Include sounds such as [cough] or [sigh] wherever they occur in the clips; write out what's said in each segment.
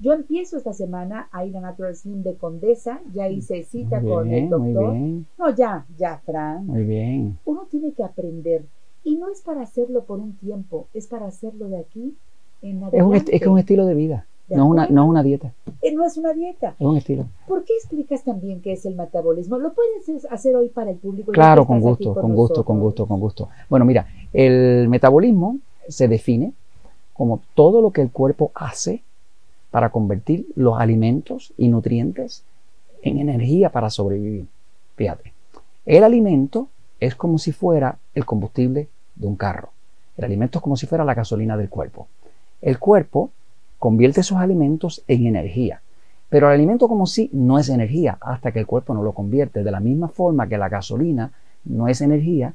Yo empiezo esta semana a ir a Natural Slim de Condesa, ya hice cita Muy con el bien, muy doctor. bien. No, ya, ya, Fran. Muy bien. Uno tiene que aprender. Y no es para hacerlo por un tiempo, es para hacerlo de aquí en Es un, est- adelante. es que es un estilo de vida, ¿De no una, no una dieta, Eh, no es una dieta. es un estilo. ¿Por qué explicas también qué es el metabolismo? ¿Lo puedes hacer hoy para el público? Claro, con gusto, con gusto, con gusto, con gusto. Bueno, mira, el metabolismo se define como todo lo que el cuerpo hace para convertir los alimentos y nutrientes en energía para sobrevivir. Fíjate, el alimento es como si fuera el combustible de un carro. El alimento es como si fuera la gasolina del cuerpo. El cuerpo convierte esos alimentos en energía. Pero el alimento como si no es energía hasta que el cuerpo no lo convierte. De la misma forma que la gasolina no es energía,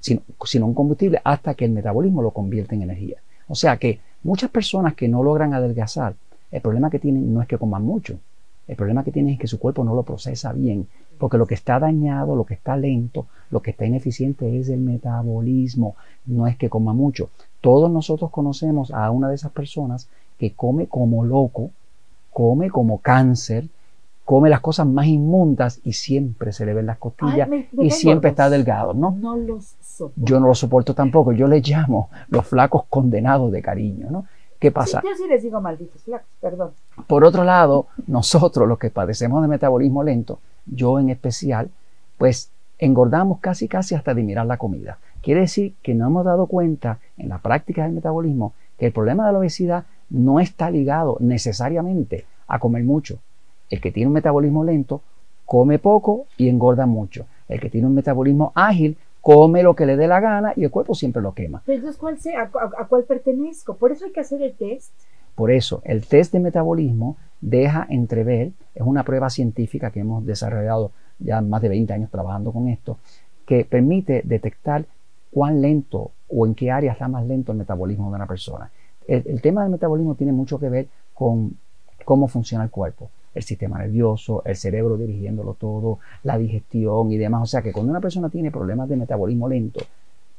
sino, sino un combustible hasta que el metabolismo lo convierte en energía. O sea que muchas personas que no logran adelgazar, el problema que tienen no es que coman mucho. El problema que tienen es que su cuerpo no lo procesa bien, porque lo que está dañado, lo que está lento, lo que está ineficiente es el metabolismo, no es que coma mucho. Todos nosotros conocemos a una de esas personas que come como loco, come como cáncer, come las cosas más inmundas y siempre se le ven las costillas Ay, me- me y siempre está delgado, ¿no? No los soporto. Yo no lo soporto tampoco, yo les llamo los flacos condenados de cariño, ¿no? ¿Qué pasa? Sí, yo sí les digo malditos flacos, perdón. Por otro lado, nosotros los que padecemos de metabolismo lento, yo en especial, pues engordamos casi casi hasta de mirar la comida. Quiere decir que no hemos dado cuenta en la práctica del metabolismo que el problema de la obesidad no está ligado necesariamente a comer mucho. El que tiene un metabolismo lento come poco y engorda mucho. El que tiene un metabolismo ágil come lo que le dé la gana y el cuerpo siempre lo quema. Pero entonces, ¿cuál sea? ¿A, cuál pertenezco? Por eso hay que hacer el test. Por eso, el test de metabolismo deja entrever, es una prueba científica que hemos desarrollado ya más de 20 años trabajando con esto, que permite detectar cuán lento o en qué área está más lento el metabolismo de una persona. El, el tema del metabolismo tiene mucho que ver con cómo funciona el cuerpo, el sistema nervioso, el cerebro dirigiéndolo todo, la digestión y demás. O sea que cuando una persona tiene problemas de metabolismo lento,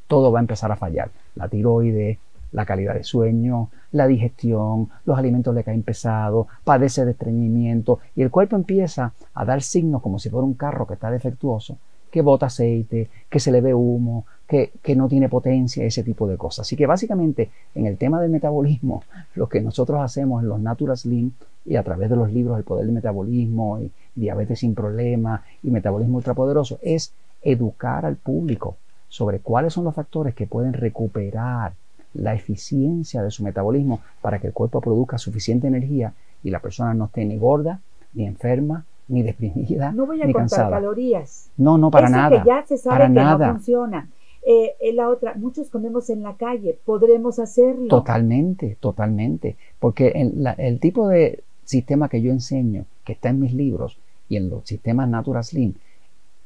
todo va a empezar a fallar. La tiroides, la calidad de sueño, la digestión, los alimentos le caen pesados, padece de estreñimiento y el cuerpo empieza a dar signos como si fuera un carro que está defectuoso, que bota aceite, que se le ve humo, que, que no tiene potencia, ese tipo de cosas. Así que básicamente en el tema del metabolismo, [laughs] lo que nosotros hacemos en los Natural Slim y a través de los libros El Poder del Metabolismo y Diabetes sin Problemas y Metabolismo Ultrapoderoso es educar al público sobre cuáles son los factores que pueden recuperar la eficiencia de su metabolismo para que el cuerpo produzca suficiente energía y la persona no esté ni gorda, ni enferma, ni [laughs] deprimida, No voy a ni contar cansada. calorías. No, no, para Eso nada. que ya se sabe para que nada. no funciona. Eh, eh, la otra, muchos comemos en la calle, podremos hacerlo. Totalmente, totalmente. Porque el, la- el tipo de sistema que yo enseño, que está en mis libros y en los sistemas Natural Slim,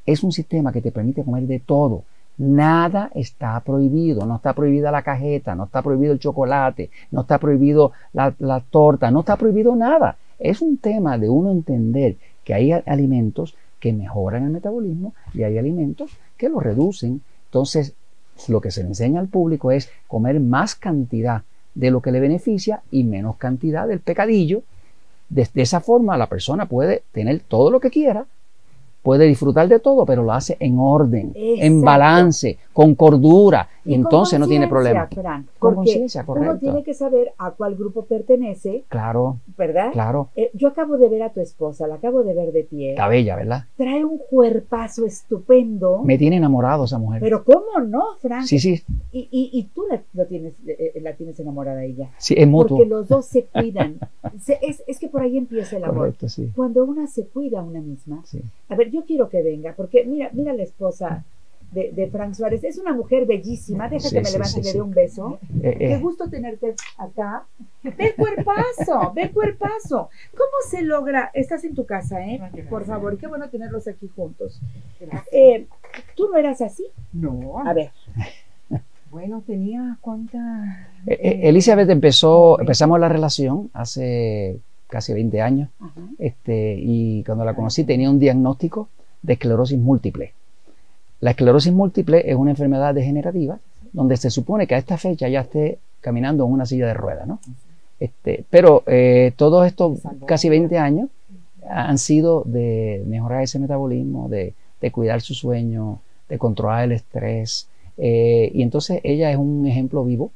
es un sistema que te permite comer de todo. Nada está prohibido, no está prohibida la cajeta, no está prohibido el chocolate, no está prohibido la, torta, no está prohibido nada. Es un tema de uno entender que hay alimentos que mejoran el metabolismo y hay alimentos que lo reducen. Entonces, lo que se le enseña al público es comer más cantidad de lo que le beneficia y menos cantidad del pecadillo. De, esa forma la persona puede tener todo lo que quiera, puede disfrutar de todo, pero lo hace en orden, en balance, con cordura, y, entonces no tiene problema. Frank, Con conciencia, Uno correcto. tiene que saber a cuál grupo pertenece, Claro, ¿verdad? claro. Eh, yo acabo de ver a tu esposa, la acabo de ver de pie. Está bella, ¿verdad? Trae un cuerpazo estupendo. Me tiene enamorado esa mujer. Pero ¿cómo no, Frank? Sí, sí, Y, y, y tú la, lo tienes, eh, eh, la tienes enamorada a ella. sí, es mutuo. Porque los dos se cuidan. [laughs] Se- es, es que por ahí empieza el amor. Correcto, sí. Cuando una se cuida a una misma. sí. A ver, yo quiero que venga, porque mira, mira la esposa de, de Frank Suárez. Es una mujer bellísima. Deja Sí, que me sí, levante sí, y le dé un beso. Eh, Qué eh, gusto tenerte acá. Ve cuerpazo, ve cuerpazo. ¿Cómo se logra? Estás en tu casa, ¿eh? Por favor, qué bueno tenerlos aquí juntos. Eh, ¿Tú no eras así? No, A ver, [laughs] bueno, tenía cuántas. eh, eh, Elizabeth empezó, empezamos la relación hace casi 20 años. ajá. este, y cuando la conocí tenía un diagnóstico de esclerosis múltiple. La esclerosis múltiple es una enfermedad degenerativa donde se supone que a esta fecha ya esté caminando en una silla de ruedas, ¿no? Este, pero eh, todos estos casi la 20 años han sido de mejorar ese metabolismo, de, de cuidar su sueño, de controlar el estrés. eh, y entonces ella es un ejemplo vivo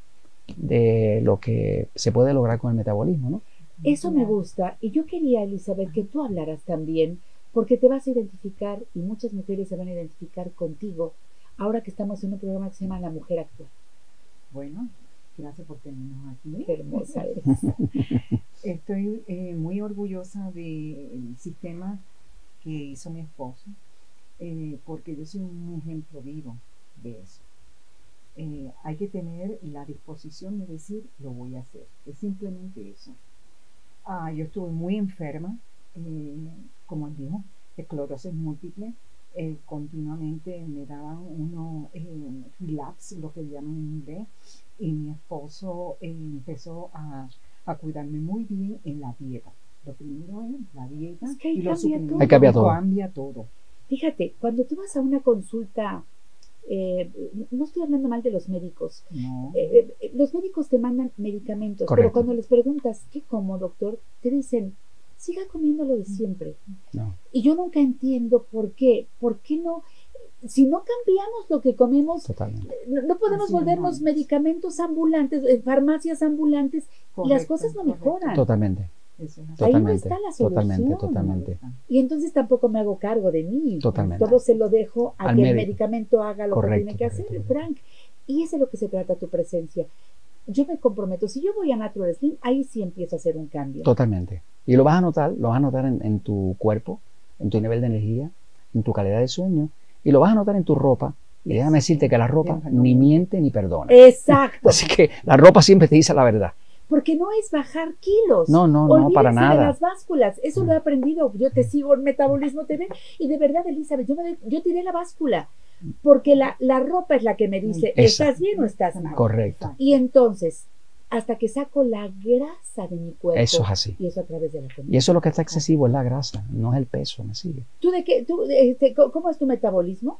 de lo que se puede lograr con el metabolismo, ¿no? Eso me gusta. Y yo quería, Elizabeth, que tú hablaras también, porque te vas a identificar y muchas mujeres se van a identificar contigo ahora que estamos en un programa que se llama La Mujer Actual. Bueno, gracias por tenernos aquí. Qué hermosa eres. [laughs] Estoy eh, muy orgullosa del sistema que hizo mi esposo, eh, porque yo soy un ejemplo vivo de eso. Eh, hay que tener la disposición de decir, lo voy a hacer. Es simplemente eso. Ah, yo estuve muy enferma, eh, como él dijo, esclerosis múltiple. eh, continuamente me daban unos eh, relapse, lo que llaman en inglés, y mi esposo eh, empezó a, a cuidarme muy bien en la dieta. Lo primero es la dieta Es que ahí y los suplementos. cambia todo. Cambia todo. Fíjate, cuando tú vas a una consulta, eh, no estoy hablando mal de los médicos, No. Eh, eh, los médicos te mandan medicamentos, pero cuando les preguntas, ¿qué como, doctor? Te dicen, siga comiendo lo de siempre. No. Y yo nunca entiendo por qué. ¿Por qué no? Si no cambiamos lo que comemos, Totalmente. no, no podemos Así volvernos medicamentos ambulantes, eh, farmacias ambulantes, y las cosas no correcto. mejoran. Totalmente. Eso. Ahí no está la solución. Totalmente, totalmente. Y entonces tampoco me hago cargo de mí. Totalmente. Todo se lo dejo a Al que el medicamento haga lo Correcto, que tiene que hacer, correcto. Frank. Y eso es lo que se trata tu presencia. Yo me comprometo, si yo voy a Natural Slim, ahí sí empiezo a hacer un cambio. Totalmente. Y lo vas a notar, lo vas a notar en, en tu cuerpo, en tu nivel de energía, en tu calidad de sueño, y lo vas a notar en tu ropa. Y déjame decirte que la ropa ni miente ni perdona. Exacto. [laughs] Así que la ropa siempre te dice la verdad. Porque no es bajar kilos. No, no, no, para de nada. las básculas. Eso lo he aprendido. Yo te sigo en Metabolismo TV. Y de verdad, Elizabeth, yo, me- yo tiré la báscula. Porque la, la ropa es la que me dice, Esa. ¿estás bien o estás mal? Correcto. Y entonces, hasta que saco la grasa de mi cuerpo. Eso es así. Y eso a través de la comida. Y eso es lo que está excesivo, es la grasa, no es el peso, me sigue. ¿Tú de qué? Tú, este, ¿Cómo es tu metabolismo?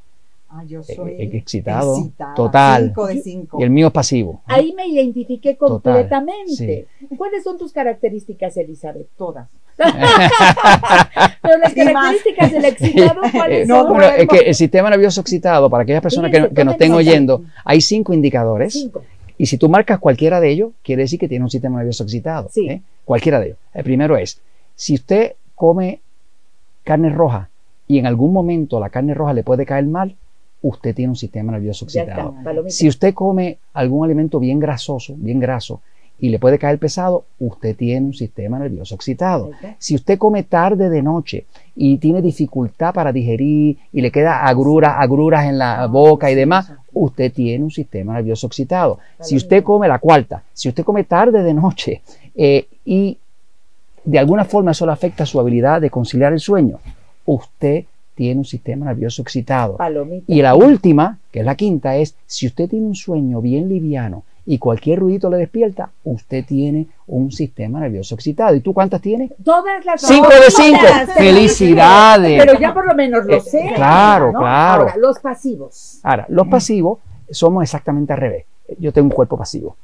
Ah, yo Eh, soy eh, excitado, excitada. total. Cinco de cinco. Y el mío es pasivo. Ahí me identifiqué Total, completamente. ¿Cuáles son tus características, Elizabeth? Todas. [laughs] Pero las características del excitado, [laughs] ¿cuáles No, son? bueno, es que el sistema nervioso excitado, para aquellas personas que, Fíjense, que nos estén oyendo, hay cinco indicadores. Cinco. Y si tú marcas cualquiera de ellos, quiere decir que tiene un sistema nervioso excitado. Sí. ¿eh? Cualquiera de ellos. El primero es, si usted come carne roja y en algún momento la carne roja le puede caer mal, usted tiene un sistema nervioso excitado. está. Si usted come algún alimento bien grasoso, bien graso, y le puede caer pesado, usted tiene un sistema nervioso excitado. Si usted come tarde de noche y tiene dificultad para digerir y le queda agruras, agruras en la Ah, boca y demás, usted tiene un sistema nervioso excitado. Si usted come la cuarta, si usted come tarde de noche eh, y de alguna forma eso le afecta su habilidad de conciliar el sueño, usted tiene un sistema nervioso excitado. Palomita. Y la última, que es la quinta, es si usted tiene un sueño bien liviano y cualquier ruidito le despierta, usted tiene un sistema nervioso excitado. ¿Y tú cuántas tienes? Todas las Cinco de cinco. ¡Felicidades! Pero ya por lo menos lo Eh, sé. claro, ¿no? claro. Ahora, los pasivos. Ahora, los pasivos somos exactamente al revés. Yo tengo un cuerpo pasivo.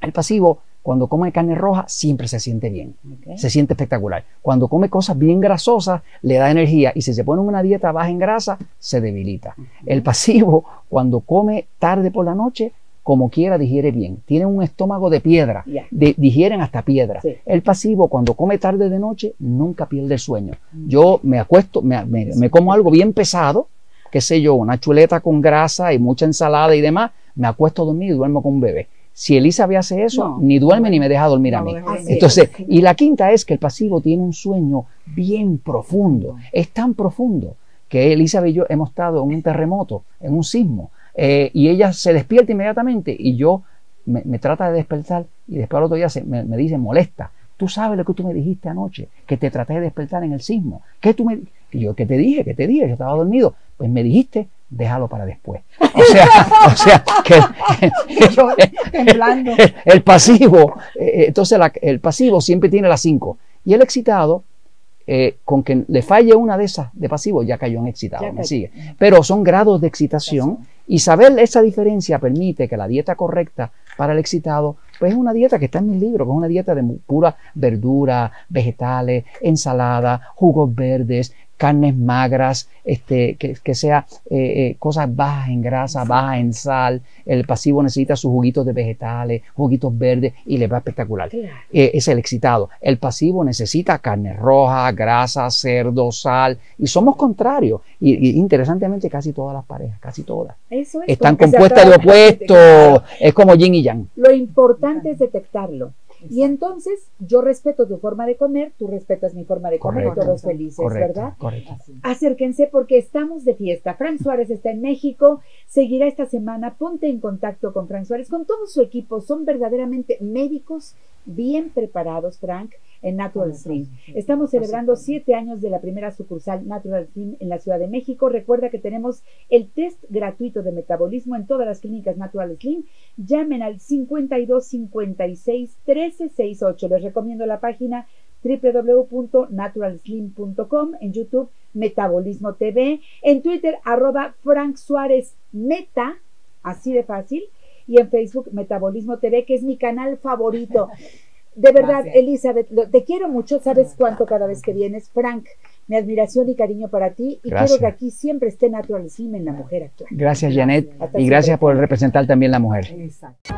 El pasivo, cuando come carne roja, siempre se siente bien. Se siente espectacular. Cuando come cosas bien grasosas, le da energía. Y si se pone una dieta baja en grasa, se debilita. El pasivo, cuando come tarde por la noche, como quiera, digiere bien. Tiene un estómago de piedra. De- digieren hasta piedra. Sí. El pasivo, cuando come tarde de noche, nunca pierde el sueño. Yo me acuesto, me, me- me como algo bien pesado, qué sé yo, una chuleta con grasa y mucha ensalada y demás, me acuesto a dormir y duermo con un bebé. Si Elizabeth hace eso, No. ni duerme ni me deja dormir a mí. Entonces, y la quinta es que el pasivo tiene un sueño bien profundo. Es tan profundo que Elizabeth y yo hemos estado en un terremoto, en un sismo, eh, y ella se despierta inmediatamente y yo me, me trata de despertar y después al otro día se- me, me dice, molesta. Tú sabes lo que tú me dijiste anoche, que te traté de despertar en el sismo. ¿Qué tú me Y yo, ¿qué te dije? ¿Qué te dije? Yo estaba dormido. Pues me dijiste, déjalo para después. O sea, o sea que, Yo temblando. el, el pasivo, eh, entonces la- el pasivo siempre tiene las cinco. Y el excitado, eh, con que le falle una de esas de pasivo, ya cayó en excitado, Ya ¿me cayó. sigue? Pero son grados de excitación y saber esa diferencia permite que la dieta correcta para el excitado pues es una dieta que está en mi libro, que es una dieta de pura verdura, vegetales, ensalada, jugos verdes, carnes magras, este, que, que sea eh, eh, cosas bajas en grasa, bajas en sal. El pasivo necesita sus juguitos de vegetales, juguitos verdes y le va espectacular. Eh, es el excitado. El pasivo necesita carne roja, grasa, cerdo, sal y somos contrarios. Y, interesantemente casi todas las parejas, casi todas, están compuestas de opuestos. Es como yin y yang. Lo importante es detectarlo. Y entonces yo respeto tu forma de comer, tú respetas mi forma de comer y todos felices, ¿verdad? Correcto. Acérquense porque estamos de fiesta. Frank Suárez está en México, seguirá esta semana. Ponte en contacto con Frank Suárez, con todo su equipo. Son verdaderamente médicos bien preparados, Frank en Natural Slim. Estamos celebrando siete años de la primera sucursal Natural Slim en la Ciudad de México. Recuerda que tenemos el test gratuito de metabolismo en todas las clínicas Natural Slim. Llamen al 52 56 13 68. Les recomiendo la página www.naturalslim.com, en YouTube Metabolismo TV, en Twitter arroba Frank Suárez Meta, así de fácil, y en Facebook Metabolismo TV, que es mi canal favorito. De verdad, Elizabeth, te quiero mucho, sabes cuánto cada vez que vienes. Frank, mi admiración y cariño para ti y quiero que aquí siempre esté Natural Slim en la mujer actual. Gracias, Janet, y gracias por representar también la mujer. Exacto.